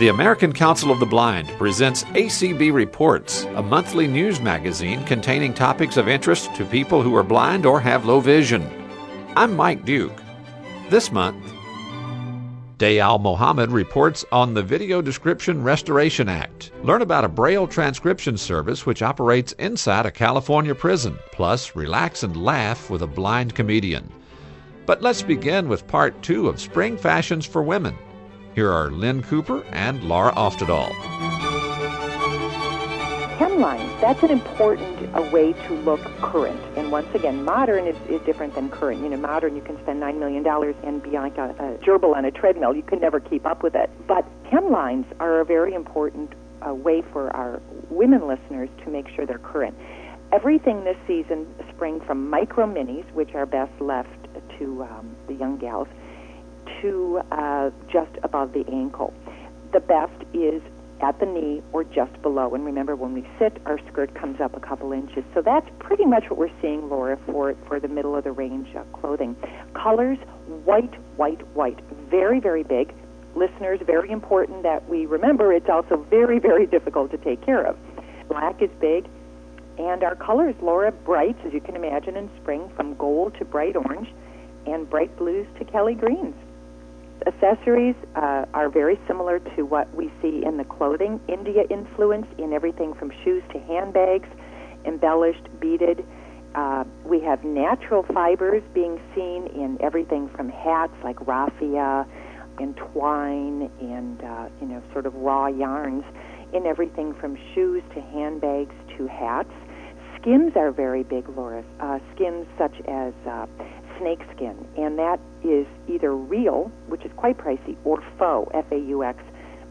The American Council of the Blind presents ACB Reports, a monthly news magazine containing topics of interest to people who are blind or have low vision. I'm Mike Duke. This month, Day Al-Mohamed reports on the Video Description Restoration Act. Learn about a Braille transcription service which operates inside a California prison. Plus, relax and laugh with a blind comedian. But let's begin with part two of Spring Fashions for Women. Here are Lynn Cooper and Laura Oftedal. Hemlines, that's an important a way to look current. And once again, modern is, is different than current. You know, modern, you can spend $9 million and be like a, a gerbil on a treadmill. You can never keep up with it. But hemlines are a very important uh, way for our women listeners to make sure they're current. Everything this season, spring from micro minis, which are best left to um, the young gals, to uh, just above the ankle. The best is at the knee or just below. And remember, when we sit, our skirt comes up a couple inches. So that's pretty much what we're seeing, Laura, for, for the middle of the range uh, clothing. Colors, white, white, white. Very, very big. Listeners, very important that we remember it's also very, very difficult to take care of. Black is big. And our colors, Laura, brights, as you can imagine, in spring, from gold to bright orange, and bright blues to Kelly greens accessories uh, are very similar to what we see in the clothing. India influence in everything from shoes to handbags, embellished, beaded. Uh, we have natural fibers being seen in everything from hats like raffia and twine and uh, you know sort of raw yarns in everything from shoes to handbags to hats. Skins are very big, Laura. Uh, skins such as uh, snake skin, and that is either real, which is quite pricey, or faux, F-A-U-X,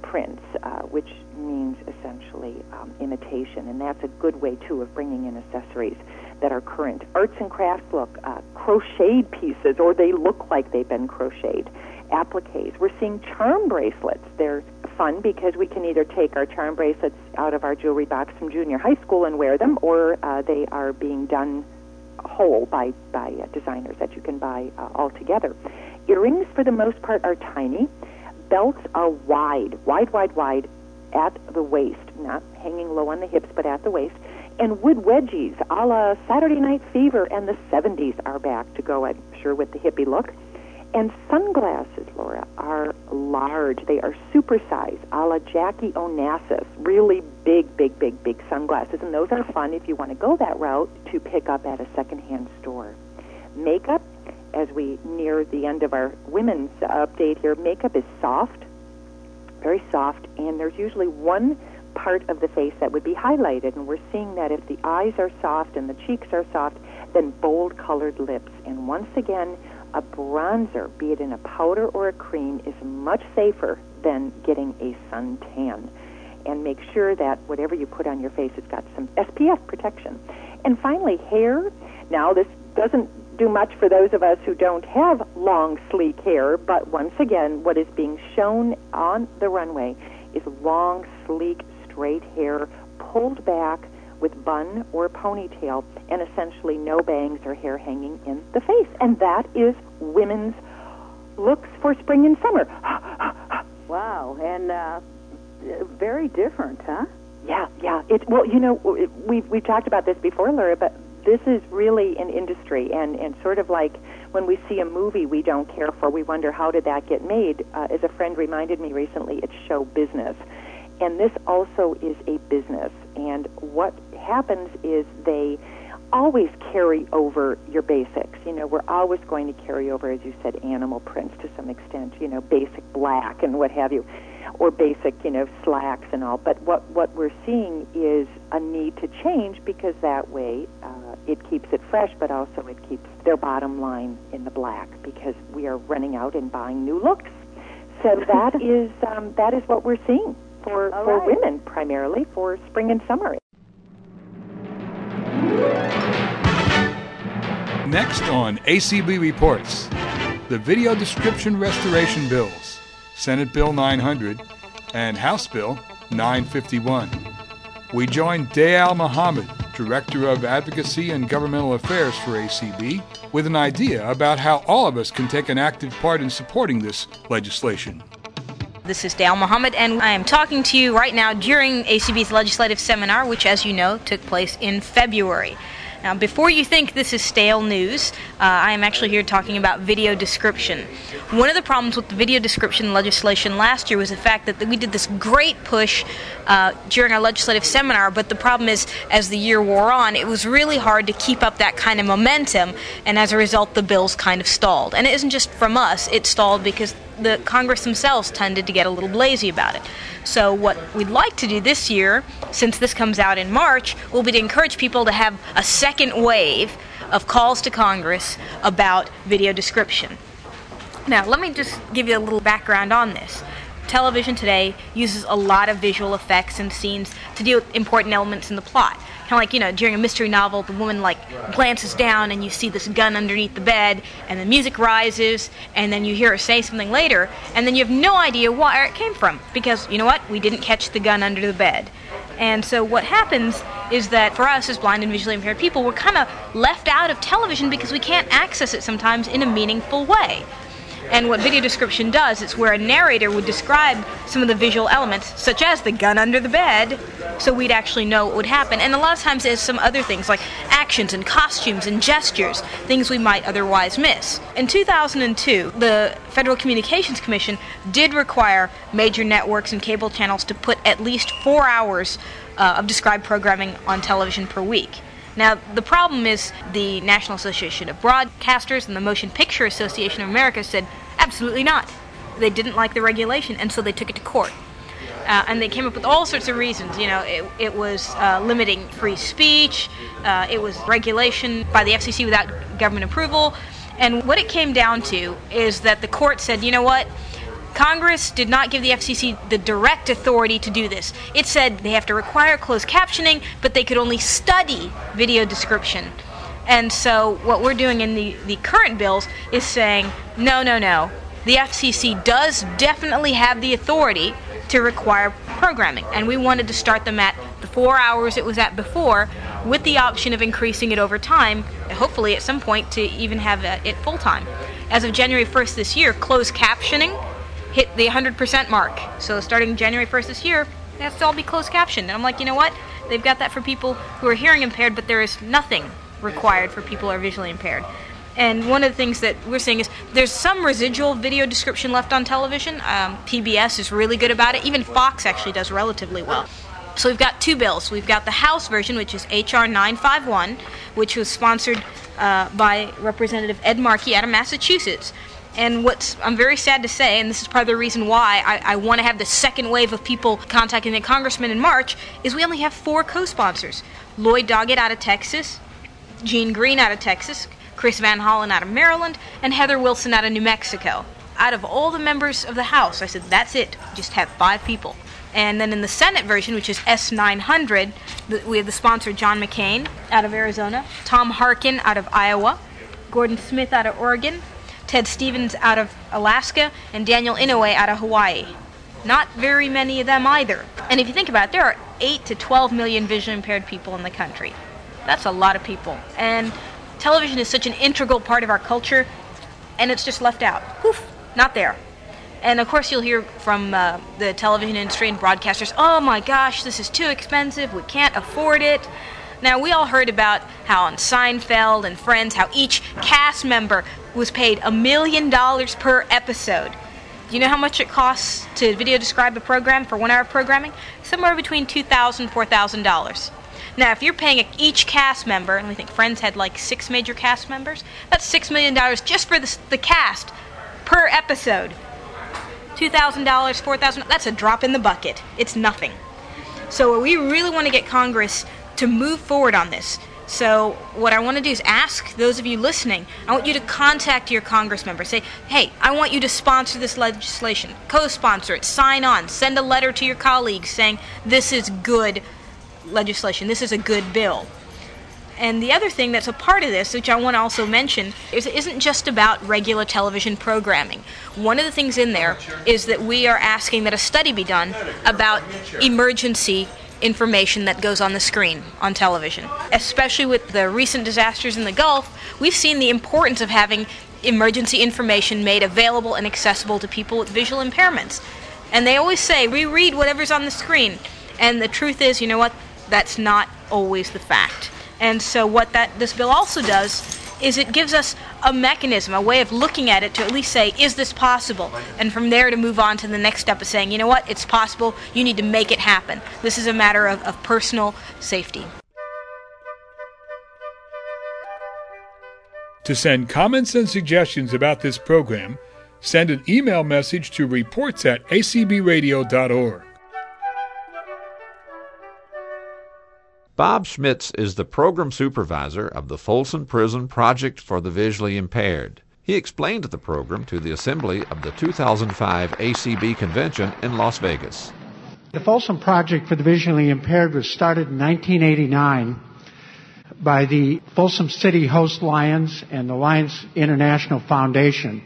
prints, uh, which means essentially um, imitation, and that's a good way too of bringing in accessories that are current. Arts and crafts look uh, crocheted pieces, or they look like they've been crocheted. Appliques. We're seeing charm bracelets. They're fun because we can either take our charm bracelets out of our jewelry box from junior high school and wear them, or uh, they are being done whole by by uh, designers that you can buy uh, all together. Earrings, for the most part, are tiny. Belts are wide, wide, wide, wide at the waist, not hanging low on the hips, but at the waist. And wood wedgies, a la Saturday Night Fever and the 70s, are back to go, I'm sure, with the hippie look. And sunglasses, Laura, are large. They are supersized, a la Jackie Onassis. Really big, big, big, big sunglasses. And those are fun if you want to go that route to pick up at a secondhand store. Makeup, as we near the end of our women's update here, makeup is soft, very soft, and there's usually one part of the face that would be highlighted. And we're seeing that if the eyes are soft and the cheeks are soft, then bold colored lips. And once again, a bronzer, be it in a powder or a cream, is much safer than getting a suntan. And make sure that whatever you put on your face has got some SPF protection. And finally, hair. Now, this doesn't do much for those of us who don't have long, sleek hair, but once again, what is being shown on the runway is long, sleek, straight hair pulled back with bun or ponytail and essentially no bangs or hair hanging in the face. And that is women's looks for spring and summer. wow, and uh, very different, huh? Yeah, yeah. It well, you know, we've, we've talked about this before, Laura, but this is really an industry, and and sort of like when we see a movie we don't care for, we wonder how did that get made. Uh, as a friend reminded me recently, it's show business, and this also is a business. And what happens is they always carry over your basics. You know, we're always going to carry over, as you said, animal prints to some extent, you know, basic black and what have you, or basic, you know, slacks and all. But what, what we're seeing is a need to change because that way uh, it keeps it fresh, but also it keeps their bottom line in the black because we are running out and buying new looks. So that is um, that is what we're seeing for, All for right. women primarily for spring and summer. Next on ACB Reports, the Video Description Restoration Bills, Senate Bill 900 and House Bill 951. We join Day Al-Mohamed, Director of Advocacy and Governmental Affairs for ACB, with an idea about how all of us can take an active part in supporting this legislation. This is Day Al-Mohamed, and I am talking to you right now during ACB's legislative seminar, which, as you know, took place in February. Now, before you think this is stale news, uh, I am actually here talking about video description. One of the problems with the video description legislation last year was the fact that we did this great push uh, during our legislative seminar, but the problem is, as the year wore on, it was really hard to keep up that kind of momentum, and as a result, the bills kind of stalled. And it isn't just from us, it stalled because the Congress themselves tended to get a little lazy about it. So, what we'd like to do this year, since this comes out in March, will be to encourage people to have a second wave of calls to Congress about video description. Now, let me just give you a little background on this. Television today uses a lot of visual effects and scenes to deal with important elements in the plot kind of like you know during a mystery novel the woman like glances down and you see this gun underneath the bed and the music rises and then you hear her say something later and then you have no idea where it came from because you know what we didn't catch the gun under the bed. And so what happens is that for us as blind and visually impaired people we're kind of left out of television because we can't access it sometimes in a meaningful way and what video description does, it's where a narrator would describe some of the visual elements, such as the gun under the bed, so we'd actually know what would happen. And a lot of times there's some other things like actions and costumes and gestures, things we might otherwise miss. In 2002, the Federal Communications Commission did require major networks and cable channels to put at least four hours uh, of described programming on television per week. Now, the problem is the National Association of Broadcasters and the Motion Picture Association of America said absolutely not. They didn't like the regulation, and so they took it to court. Uh, and they came up with all sorts of reasons. You know, it, it was uh, limiting free speech, uh, it was regulation by the FCC without government approval. And what it came down to is that the court said, you know what? Congress did not give the FCC the direct authority to do this. It said they have to require closed captioning, but they could only study video description. And so, what we're doing in the, the current bills is saying, no, no, no. The FCC does definitely have the authority to require programming. And we wanted to start them at the four hours it was at before, with the option of increasing it over time, hopefully at some point to even have it full time. As of January 1st this year, closed captioning hit the 100% mark. So starting January 1st this year, it has to all be closed captioned. And I'm like, you know what? They've got that for people who are hearing impaired, but there is nothing required for people who are visually impaired. And one of the things that we're seeing is there's some residual video description left on television. Um, PBS is really good about it. Even Fox actually does relatively well. So we've got two bills. We've got the House version, which is H.R. 951, which was sponsored uh, by Representative Ed Markey out of Massachusetts. And what's I'm very sad to say, and this is part of the reason why I, I want to have the second wave of people contacting the congressman in March, is we only have four co-sponsors: Lloyd Doggett out of Texas, Gene Green out of Texas, Chris Van Hollen out of Maryland, and Heather Wilson out of New Mexico. Out of all the members of the House, I said that's it. Just have five people. And then in the Senate version, which is S900, we have the sponsor John McCain out of Arizona, Tom Harkin out of Iowa, Gordon Smith out of Oregon, Ted Stevens out of Alaska, and Daniel Inouye out of Hawaii. Not very many of them either. And if you think about it, there are 8 to 12 million visually impaired people in the country. That's a lot of people. And television is such an integral part of our culture, and it's just left out. Poof, not there. And of course, you'll hear from uh, the television industry and broadcasters, oh my gosh, this is too expensive, we can't afford it. Now, we all heard about how on Seinfeld and Friends, how each cast member was paid a million dollars per episode. Do you know how much it costs to video describe a program for one hour of programming? Somewhere between $2,000 and $4,000. Now, if you're paying each cast member, and we think Friends had like six major cast members, that's $6 million just for the, the cast per episode. $2,000, 4,000, that's a drop in the bucket. It's nothing. So, we really want to get Congress to move forward on this. So, what I want to do is ask those of you listening, I want you to contact your congress member. Say, hey, I want you to sponsor this legislation, co sponsor it, sign on, send a letter to your colleagues saying this is good legislation, this is a good bill. And the other thing that's a part of this, which I want to also mention, is it isn't just about regular television programming. One of the things in there is that we are asking that a study be done about emergency information that goes on the screen on television. Especially with the recent disasters in the Gulf, we've seen the importance of having emergency information made available and accessible to people with visual impairments. And they always say, reread whatever's on the screen. And the truth is, you know what? That's not always the fact. And so, what that this bill also does is it gives us a mechanism, a way of looking at it to at least say, is this possible? And from there to move on to the next step of saying, you know what, it's possible, you need to make it happen. This is a matter of, of personal safety. To send comments and suggestions about this program, send an email message to reports at acbradio.org. Bob Schmitz is the program supervisor of the Folsom Prison Project for the Visually Impaired. He explained the program to the assembly of the 2005 ACB convention in Las Vegas. The Folsom Project for the Visually Impaired was started in 1989 by the Folsom City Host Lions and the Lions International Foundation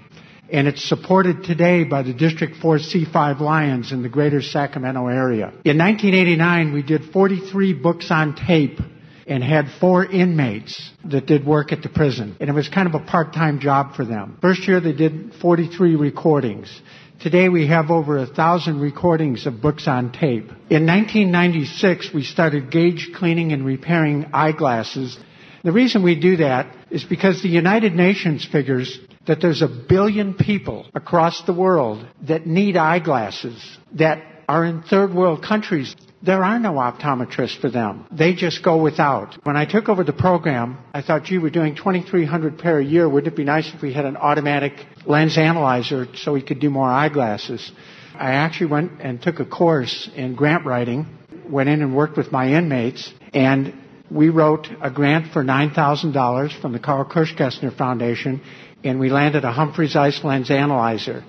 and it's supported today by the District 4 C5 Lions in the greater Sacramento area. In 1989, we did 43 books on tape and had four inmates that did work at the prison. And it was kind of a part-time job for them. First year they did 43 recordings. Today we have over a thousand recordings of books on tape. In 1996 we started gauge cleaning and repairing eyeglasses. The reason we do that is because the United Nations figures that there's a billion people across the world that need eyeglasses that are in third world countries. There are no optometrists for them. They just go without. When I took over the program, I thought, gee, we're doing 2,300 pair a year. Wouldn't it be nice if we had an automatic lens analyzer so we could do more eyeglasses? I actually went and took a course in grant writing, went in and worked with my inmates, and we wrote a grant for $9,000 from the Carl Kirschgessner Foundation and we landed a Humphreys Ice Lens analyzer.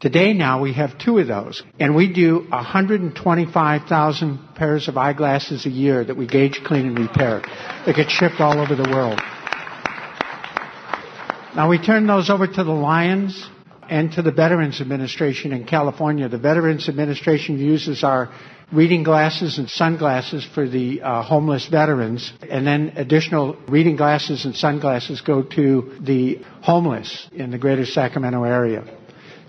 Today now we have two of those, and we do 125,000 pairs of eyeglasses a year that we gauge, clean, and repair. They get shipped all over the world. Now we turn those over to the Lions and to the Veterans Administration in California. The Veterans Administration uses our reading glasses and sunglasses for the uh, homeless veterans, and then additional reading glasses and sunglasses go to the homeless in the greater Sacramento area.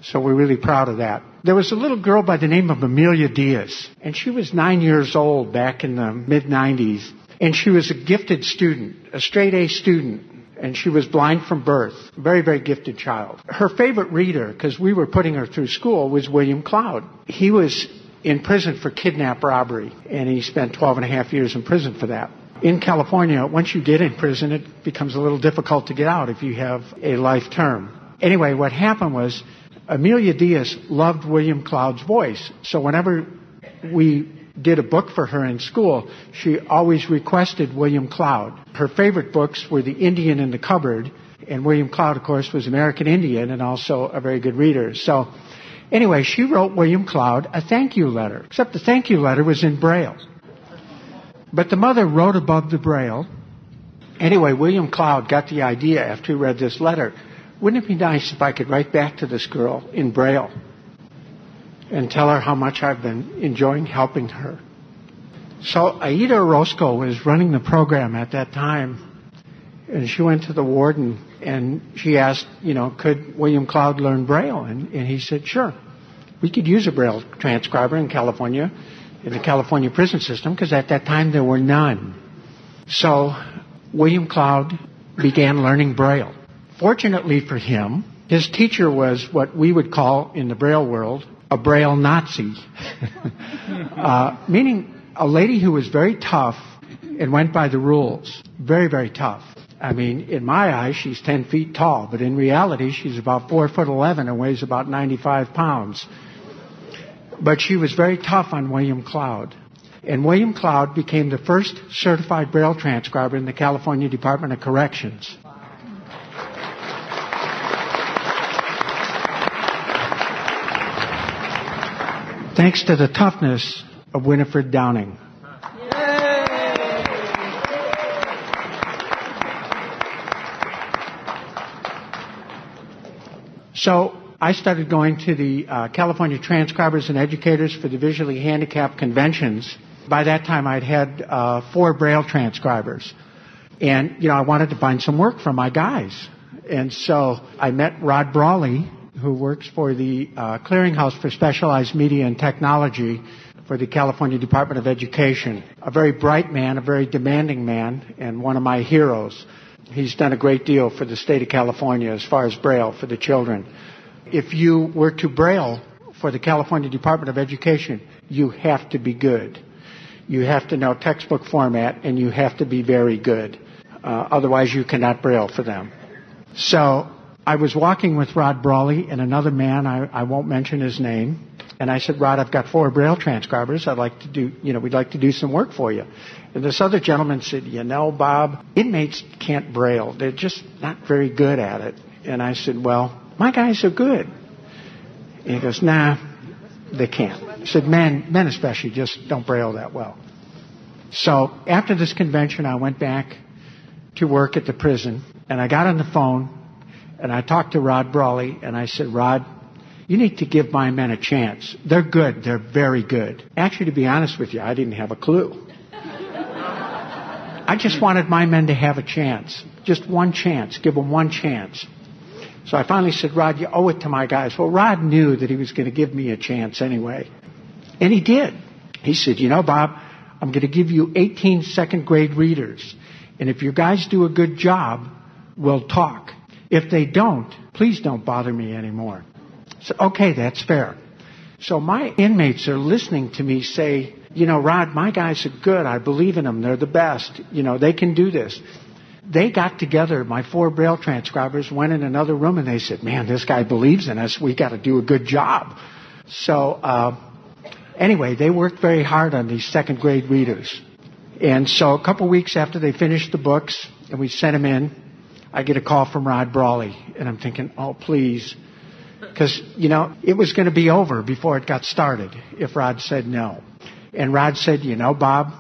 So we're really proud of that. There was a little girl by the name of Amelia Diaz, and she was nine years old back in the mid 90s, and she was a gifted student, a straight A student, and she was blind from birth. Very, very gifted child. Her favorite reader, because we were putting her through school, was William Cloud. He was in prison for kidnap robbery, and he spent 12 and a half years in prison for that. In California, once you get in prison, it becomes a little difficult to get out if you have a life term. Anyway, what happened was Amelia Diaz loved William Cloud's voice. So whenever we did a book for her in school, she always requested William Cloud. Her favorite books were The Indian in the Cupboard, and William Cloud, of course, was American Indian and also a very good reader. So Anyway, she wrote William Cloud a thank you letter, except the thank you letter was in Braille. But the mother wrote above the Braille. Anyway, William Cloud got the idea after he read this letter. Wouldn't it be nice if I could write back to this girl in Braille and tell her how much I've been enjoying helping her? So Aida Orozco was running the program at that time, and she went to the warden and she asked, you know, could William Cloud learn Braille? And, and he said, sure. We could use a Braille transcriber in California, in the California prison system, because at that time there were none. So William Cloud began learning Braille. Fortunately for him, his teacher was what we would call in the Braille world a Braille Nazi, uh, meaning a lady who was very tough and went by the rules. Very, very tough. I mean, in my eyes, she's 10 feet tall, but in reality, she's about 4 foot 11 and weighs about 95 pounds. But she was very tough on William Cloud. And William Cloud became the first certified Braille transcriber in the California Department of Corrections. Thanks to the toughness of Winifred Downing. So I started going to the uh, California Transcribers and Educators for the Visually Handicapped conventions. By that time, I'd had uh, four Braille transcribers. And, you know, I wanted to find some work for my guys. And so I met Rod Brawley who works for the uh, Clearinghouse for Specialized Media and Technology for the California Department of Education. A very bright man, a very demanding man, and one of my heroes. He's done a great deal for the state of California as far as Braille for the children. If you were to Braille for the California Department of Education, you have to be good. You have to know textbook format and you have to be very good. Uh, otherwise, you cannot Braille for them. So I was walking with Rod Brawley and another man, I, I won't mention his name, and I said, Rod, I've got four Braille transcribers. I'd like to do, you know, we'd like to do some work for you. And this other gentleman said, you know, Bob, inmates can't Braille. They're just not very good at it. And I said, well, my guys are good. And he goes, nah, they can't. I said, men, men especially just don't Braille that well. So after this convention, I went back to work at the prison and I got on the phone and I talked to Rod Brawley and I said, Rod, you need to give my men a chance. They're good. They're very good. Actually, to be honest with you, I didn't have a clue. I just wanted my men to have a chance. Just one chance. Give them one chance. So I finally said, Rod, you owe it to my guys. Well, Rod knew that he was going to give me a chance anyway. And he did. He said, you know, Bob, I'm going to give you 18 second grade readers. And if your guys do a good job, we'll talk. If they don't, please don't bother me anymore. So, okay, that's fair. So my inmates are listening to me say, you know, Rod, my guys are good. I believe in them. They're the best. You know, they can do this. They got together, my four Braille transcribers went in another room and they said, man, this guy believes in us. We got to do a good job. So, uh, anyway, they worked very hard on these second grade readers. And so a couple weeks after they finished the books and we sent them in, I get a call from Rod Brawley and I'm thinking, oh, please. Because, you know, it was going to be over before it got started if Rod said no. And Rod said, you know, Bob,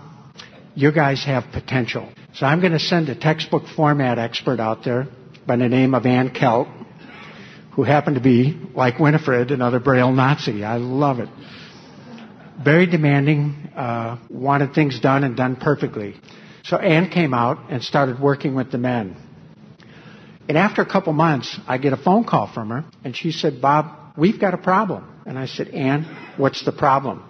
you guys have potential. So I'm going to send a textbook format expert out there by the name of Ann Kelt, who happened to be, like Winifred, another Braille Nazi. I love it very demanding, uh, wanted things done and done perfectly. So Ann came out and started working with the men. And after a couple months, I get a phone call from her, and she said, Bob, we've got a problem. And I said, Ann, what's the problem?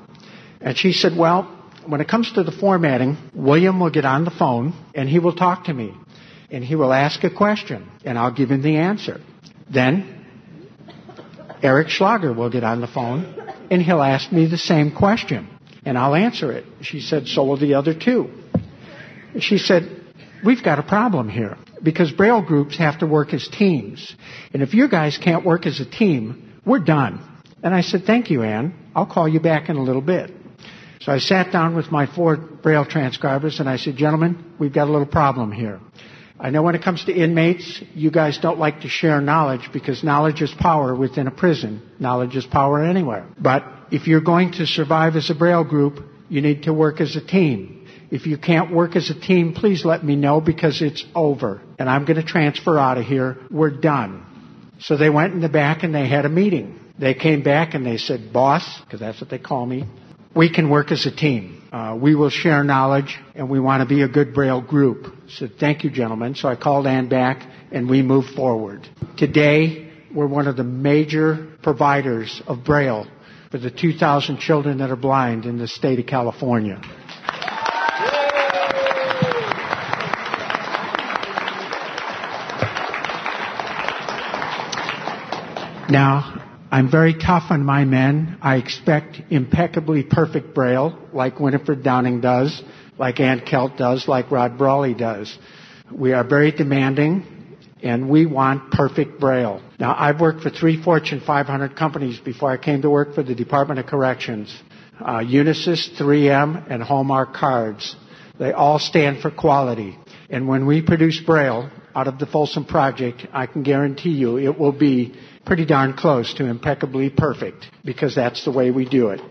And she said, well, when it comes to the formatting, William will get on the phone, and he will talk to me. And he will ask a question, and I'll give him the answer. Then, Eric Schlager will get on the phone, and he'll ask me the same question, and I'll answer it. She said, so will the other two. She said, we've got a problem here because Braille groups have to work as teams. And if you guys can't work as a team, we're done. And I said, thank you, Ann. I'll call you back in a little bit. So I sat down with my four Braille transcribers and I said, gentlemen, we've got a little problem here. I know when it comes to inmates, you guys don't like to share knowledge because knowledge is power within a prison. Knowledge is power anywhere. But if you're going to survive as a Braille group, you need to work as a team. If you can't work as a team, please let me know because it's over. And I'm going to transfer out of here. We're done. So they went in the back and they had a meeting. They came back and they said, boss, because that's what they call me, we can work as a team. Uh, we will share knowledge and we want to be a good Braille group. So thank you, gentlemen. So I called Ann back and we moved forward. Today, we're one of the major providers of Braille for the 2,000 children that are blind in the state of California. Now, I'm very tough on my men. I expect impeccably perfect Braille, like Winifred Downing does, like Ann Kelt does, like Rod Brawley does. We are very demanding, and we want perfect Braille. Now, I've worked for three Fortune 500 companies before I came to work for the Department of Corrections. Uh, Unisys, 3M, and Hallmark Cards. They all stand for quality. And when we produce Braille out of the Folsom Project, I can guarantee you it will be pretty darn close to impeccably perfect because that's the way we do it.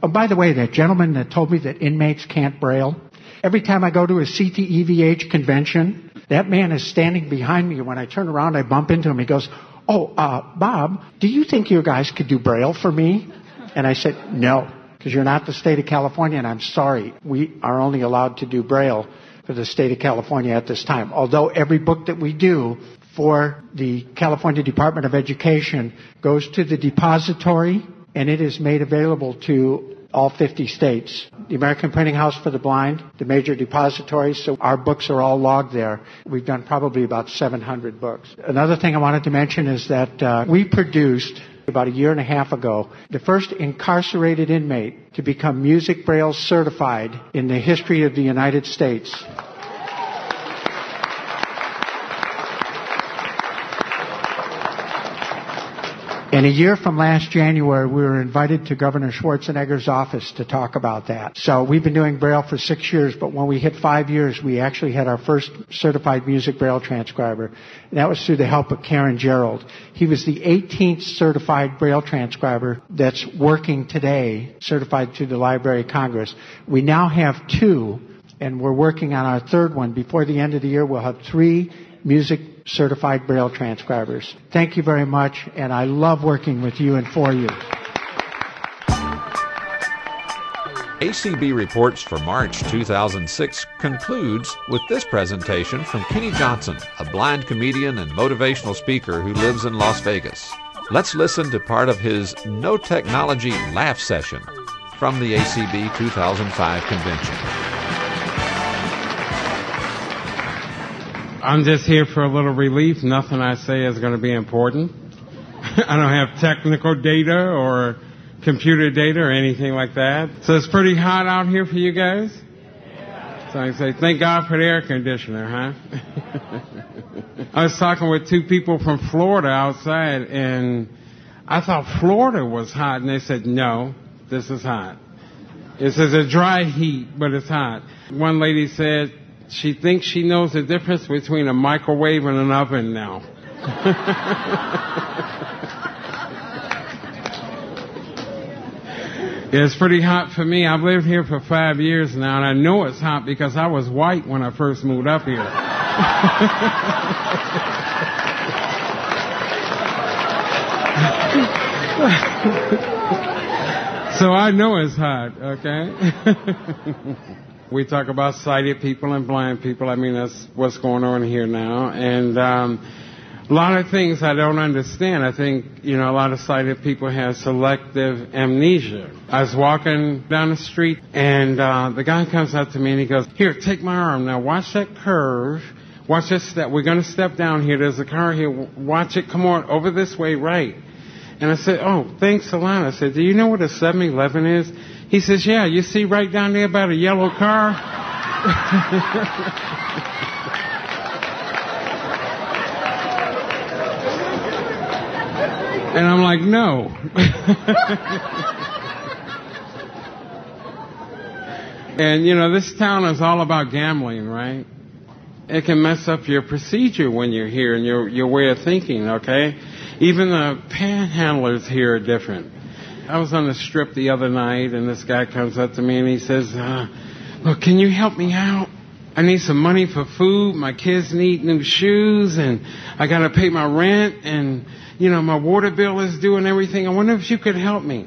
Oh, by the way, that gentleman that told me that inmates can't braille, every time I go to a CTEVH convention, that man is standing behind me. When I turn around, I bump into him. He goes, Oh, uh, Bob, do you think you guys could do braille for me? And I said, No because you're not the state of California, and I'm sorry, we are only allowed to do Braille for the state of California at this time. Although every book that we do for the California Department of Education goes to the depository and it is made available to all 50 states. The American Printing House for the Blind, the major depository, so our books are all logged there. We've done probably about 700 books. Another thing I wanted to mention is that uh, we produced about a year and a half ago, the first incarcerated inmate to become Music Braille certified in the history of the United States. And a year from last January, we were invited to Governor Schwarzenegger's office to talk about that. So we've been doing Braille for six years, but when we hit five years, we actually had our first certified music Braille transcriber. And that was through the help of Karen Gerald. He was the 18th certified Braille transcriber that's working today, certified through the Library of Congress. We now have two, and we're working on our third one. Before the end of the year, we'll have three music certified Braille transcribers. Thank you very much, and I love working with you and for you. ACB Reports for March 2006 concludes with this presentation from Kenny Johnson, a blind comedian and motivational speaker who lives in Las Vegas. Let's listen to part of his No Technology Laugh Session from the ACB 2005 convention. I'm just here for a little relief. Nothing I say is going to be important. I don't have technical data or computer data or anything like that. So it's pretty hot out here for you guys? So I say, thank God for the air conditioner, huh? I was talking with two people from Florida outside and I thought Florida was hot and they said, no, this is hot. It says a dry heat, but it's hot. One lady said, she thinks she knows the difference between a microwave and an oven now. it's pretty hot for me. I've lived here for five years now, and I know it's hot because I was white when I first moved up here. so I know it's hot, okay? We talk about sighted people and blind people. I mean, that's what's going on here now. And um, a lot of things I don't understand. I think, you know, a lot of sighted people have selective amnesia. I was walking down the street and uh, the guy comes up to me and he goes, here, take my arm. Now watch that curve. Watch this step. We're going to step down here. There's a car here. Watch it. Come on over this way, right. And I said, oh, thanks a lot. I said, do you know what a 7-Eleven is? He says, Yeah, you see right down there about a yellow car? and I'm like, No. and, you know, this town is all about gambling, right? It can mess up your procedure when you're here and your, your way of thinking, okay? Even the panhandlers here are different. I was on the strip the other night, and this guy comes up to me and he says, uh, "Look, can you help me out? I need some money for food. My kids need new shoes, and I got to pay my rent, and you know my water bill is due and everything. I wonder if you could help me."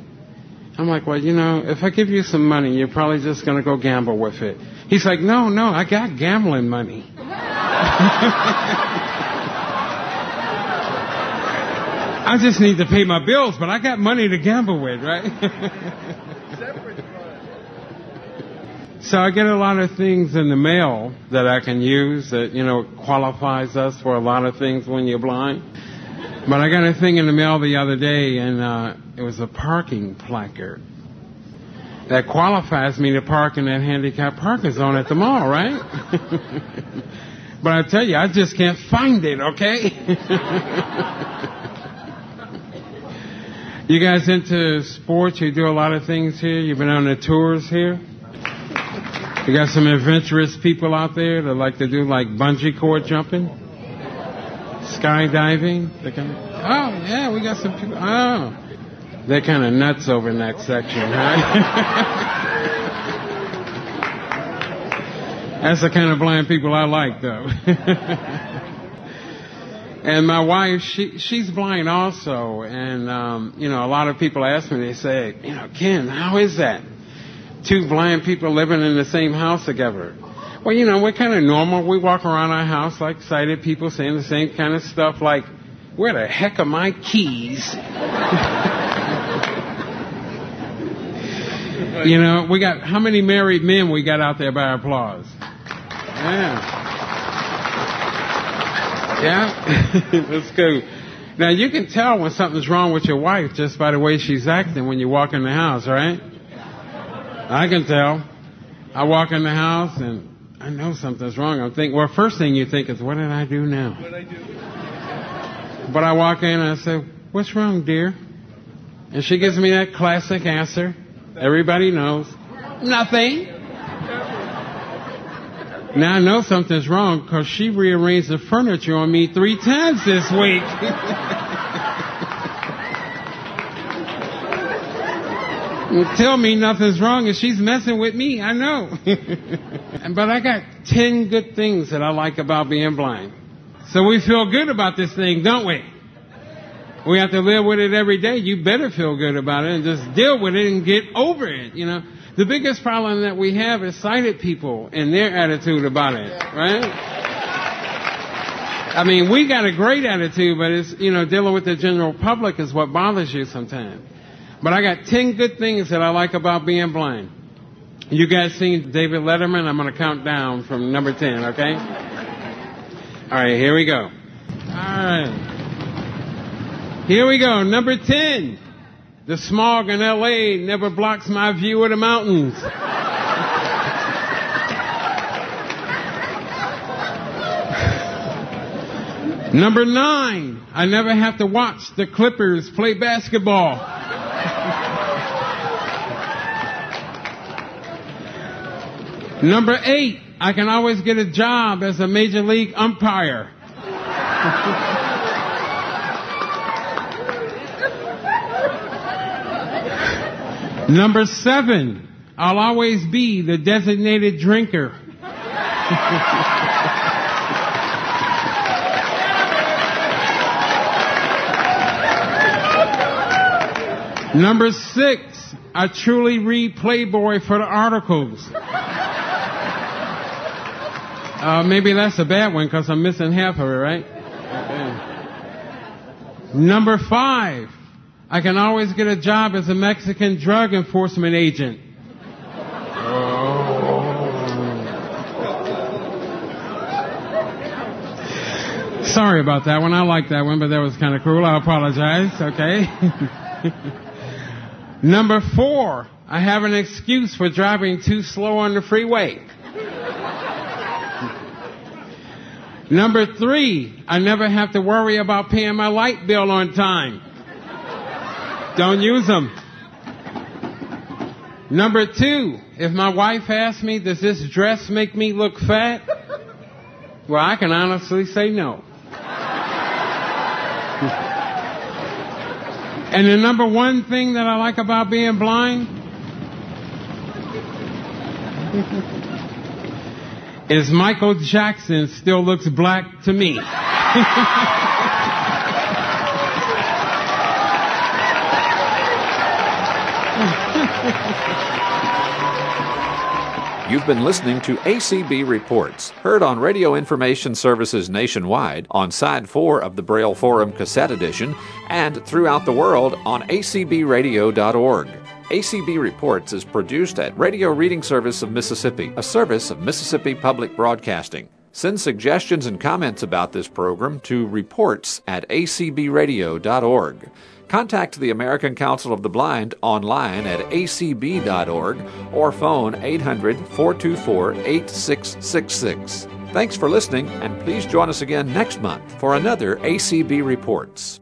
I'm like, "Well, you know, if I give you some money, you're probably just to go gamble with it." He's like, "No, no, I got gambling money." I just need to pay my bills, but I got money to gamble with, right? so I get a lot of things in the mail that I can use that, you know, qualifies us for a lot of things when you're blind. But I got a thing in the mail the other day, and uh, it was a parking placard that qualifies me to park in that handicapped parking zone at the mall, right? but I tell you, I just can't find it, okay? You guys into sports? You do a lot of things here? You've been on the tours here? You got some adventurous people out there that like to do like bungee cord jumping? Skydiving? Kind of, oh, yeah, we got some people. Oh. They're kind of nuts over in that section, right? That's the kind of blind people I like, though. And my wife, she she's blind also, and um, you know, a lot of people ask me, they say, you know, Ken, how is that? Two blind people living in the same house together. Well, you know, we're kind of normal. We walk around our house like sighted people saying the same kind of stuff like, where the heck are my keys? you know, we got, how many married men we got out there by applause? Yeah. Yeah? That's good. Now you can tell when something's wrong with your wife just by the way she's acting when you walk in the house, right? I can tell. I walk in the house and I know something's wrong. I'm thinking, well, first thing you think is, what did I do now? What I do? But I walk in and I say, what's wrong, dear? And she gives me that classic answer. Everybody knows. Nothing. Now I know something's wrong because she rearranged the furniture on me three times this week. tell me nothing's wrong and she's messing with me. I know. but I got 10 good things that I like about being blind. So we feel good about this thing, don't we? We have to live with it every day. You better feel good about it and just deal with it and get over it, you know. The biggest problem that we have is sighted people and their attitude about it, right? I mean, we got a great attitude, but it's, you know, dealing with the general public is what bothers you sometimes. But I got 10 good things that I like about being blind. You guys seen David Letterman? I'm going to count down from number 10, okay? All right, here we go. All right. Here we go. Number 10. The smog in LA never blocks my view of the mountains. Number nine, I never have to watch the Clippers play basketball. Number eight, I can always get a job as a major league umpire. Number seven, I'll always be the designated drinker. Number six, I truly read Playboy for the articles. Uh, maybe that's a bad one because I'm missing half of it, right? Okay. Number five, I can always get a job as a Mexican drug enforcement agent. Oh. Sorry about that one. I like that one, but that was kind of cruel. I apologize. Okay. Number four, I have an excuse for driving too slow on the freeway. Number three, I never have to worry about paying my light bill on time. Don't use them. Number two, if my wife asks me, does this dress make me look fat? Well, I can honestly say no. and the number one thing that I like about being blind is Michael Jackson still looks black to me. You've been listening to ACB Reports, heard on radio information services nationwide, on Side 4 of the Braille Forum Cassette Edition, and throughout the world on acbradio.org. ACB Reports is produced at Radio Reading Service of Mississippi, a service of Mississippi Public Broadcasting. Send suggestions and comments about this program to reports at acbradio.org. Contact the American Council of the Blind online at acb.org or phone 800 424 8666. Thanks for listening, and please join us again next month for another ACB Reports.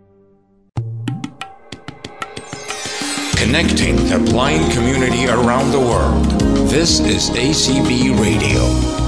connecting the blind community around the world. This is ACB Radio.